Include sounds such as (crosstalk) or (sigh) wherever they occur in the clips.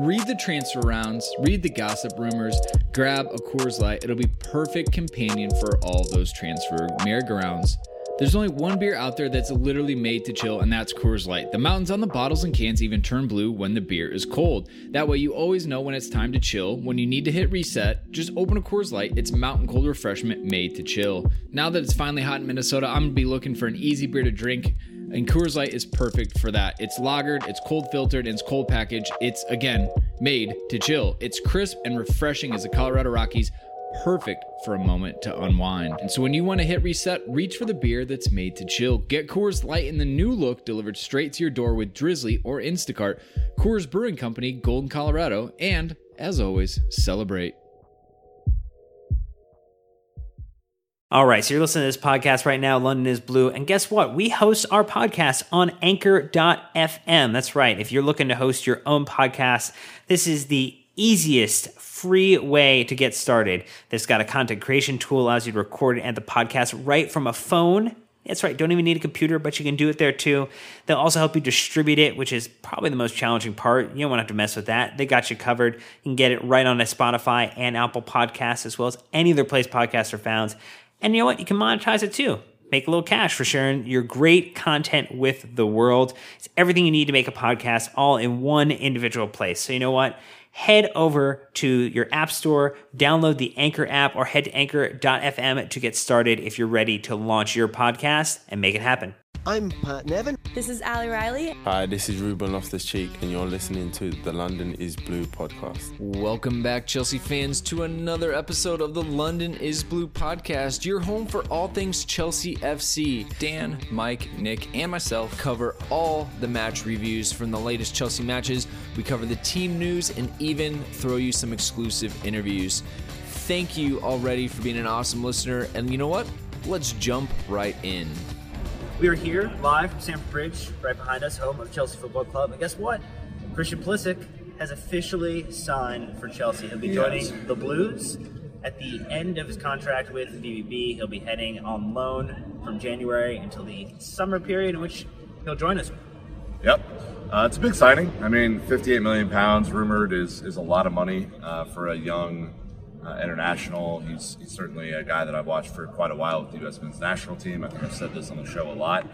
read the transfer rounds, read the gossip rumors, grab a Coors Light. It'll be perfect companion for all those transfer merry-go-rounds. There's only one beer out there that's literally made to chill, and that's Coors Light. The mountains on the bottles and cans even turn blue when the beer is cold. That way, you always know when it's time to chill. When you need to hit reset, just open a Coors Light. It's mountain cold refreshment made to chill. Now that it's finally hot in Minnesota, I'm gonna be looking for an easy beer to drink. And Coors Light is perfect for that. It's lagered, it's cold filtered, and it's cold packaged. It's again made to chill. It's crisp and refreshing as the Colorado Rockies perfect for a moment to unwind. And so when you want to hit reset, reach for the beer that's made to chill. Get Coors Light in the new look delivered straight to your door with Drizly or Instacart. Coors Brewing Company, Golden, Colorado, and as always, celebrate. All right, so you're listening to this podcast right now, London is Blue. And guess what? We host our podcast on anchor.fm. That's right. If you're looking to host your own podcast, this is the easiest free way to get started. This got a content creation tool, allows you to record and the podcast right from a phone. That's right, don't even need a computer, but you can do it there too. They'll also help you distribute it, which is probably the most challenging part. You don't want to have to mess with that. They got you covered. You can get it right on a Spotify and Apple Podcasts, as well as any other place podcasts are found. And you know what? You can monetize it too. Make a little cash for sharing your great content with the world. It's everything you need to make a podcast all in one individual place. So you know what? Head over to your app store, download the Anchor app, or head to anchor.fm to get started if you're ready to launch your podcast and make it happen. I'm Pat Nevin. This is Ali Riley. Hi, this is Ruben Loftus Cheek, and you're listening to the London is Blue podcast. Welcome back, Chelsea fans, to another episode of the London is Blue podcast, your home for all things Chelsea FC. Dan, Mike, Nick, and myself cover all the match reviews from the latest Chelsea matches. We cover the team news and even throw you some exclusive interviews. Thank you already for being an awesome listener. And you know what? Let's jump right in. We are here live from Stamford Bridge, right behind us, home of Chelsea Football Club. And guess what? Christian Pulisic has officially signed for Chelsea. He'll be joining Yes. the Blues at the end of his contract with BVB. He'll be heading on loan from January until the summer period, in which he'll join us. Yep. Uh, it's a big signing. I mean, 58 million pounds rumored is, is a lot of money uh, for a young uh, international. He's, he's certainly a guy that I've watched for quite a while with the U.S. men's national team. I think I've said this on the show a lot.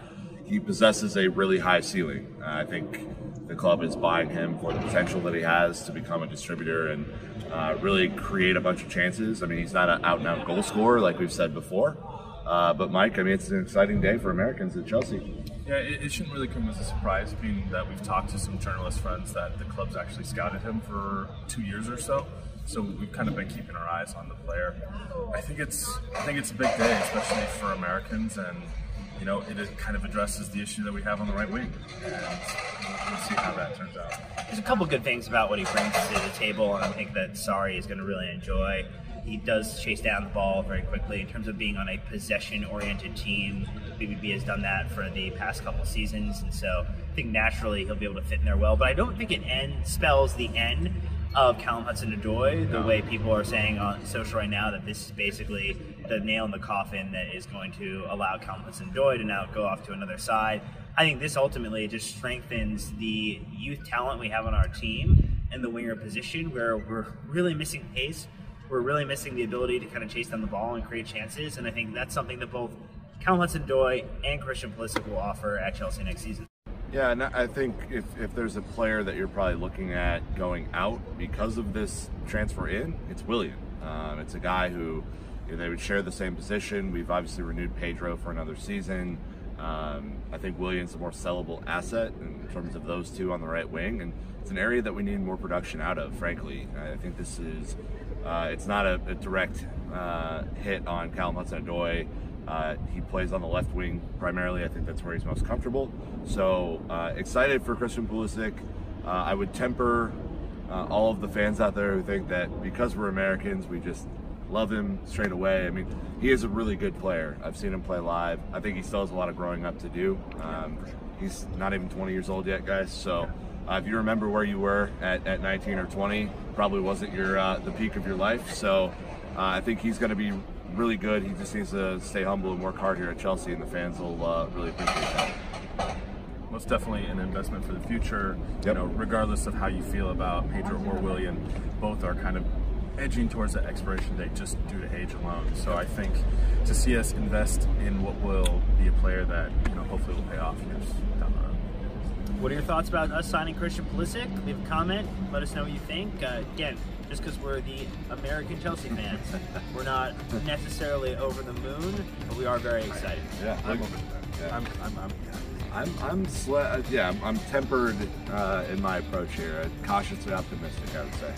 He possesses a really high ceiling. Uh, I think the club is buying him for the potential that he has to become a distributor and uh, really create a bunch of chances. I mean, he's not an out and out goal scorer like we've said before. Uh, but Mike, I mean, it's an exciting day for Americans at Chelsea. Yeah, it, it shouldn't really come as a surprise, being that we've talked to some journalist friends that the club's actually scouted him for two years or so. So we've kind of been keeping our eyes on the player. I think it's I think it's a big day, especially for Americans, and you know it, kind of addresses the issue that we have on the right wing, and we'll, we'll see how that turns out. There's a couple good things about what he brings to the table, and I think that Sarri is going to really enjoy. He does chase down the ball very quickly in terms of being on a possession-oriented team. BVB has done that for the past couple seasons, and so I think naturally he'll be able to fit in there well. But I don't think it end spells the end of Callum Hudson-Odoi the way people are saying on social right now that this is basically the nail in the coffin that is going to allow Callum Hudson-Odoi to now go off to another side. I think this ultimately just strengthens the youth talent we have on our team in the winger position where we're really missing pace. We're really missing the ability to kind of chase down the ball and create chances. And I think that's something that both Callum Hudson-Odoi and Christian Pulisic will offer at Chelsea next season. Yeah, and I think if, if there's a player that you're probably looking at going out because of this transfer in, it's Willian. Um, it's a guy who you know, they would share the same position. We've obviously renewed Pedro for another season. Um, I think Willian's a more sellable asset in terms of those two on the right wing, and it's an area that we need more production out of. Frankly, I think this is uh, it's not a, a direct uh, hit on Callum Hudson-Odoi. Uh, he plays on the left wing primarily. I think that's where he's most comfortable. So uh, excited for Christian Pulisic. Uh, I would temper uh, all of the fans out there who think that because we're Americans, we just love him straight away. I mean, he is a really good player. I've seen him play live. I think he still has a lot of growing up to do. Um, he's not even 20 years old yet, guys. So uh, if you remember where you were at, at 19 or 20, probably wasn't your uh, the peak of your life. So uh, I think he's going to be really good. He just needs to stay humble and work hard here at Chelsea, and the fans will uh, really appreciate that. Most definitely an investment for the future. Yep. You know, regardless of how you feel about Pedro or Willian, both are kind of edging towards the expiration date just due to age alone. So I think to see us invest in what will be a player that you know hopefully will pay off years down the road. What are your thoughts about us signing Christian Pulisic? Leave a comment. Let us know what you think. Uh, again, just because we're the American Chelsea fans, (laughs) we're not necessarily over the moon, but we are very excited. Yeah, I'm, look- yeah. I'm, I'm, I'm I'm I'm sle- uh, yeah I'm, I'm tempered uh, in my approach here. Uh, cautiously optimistic, I would say.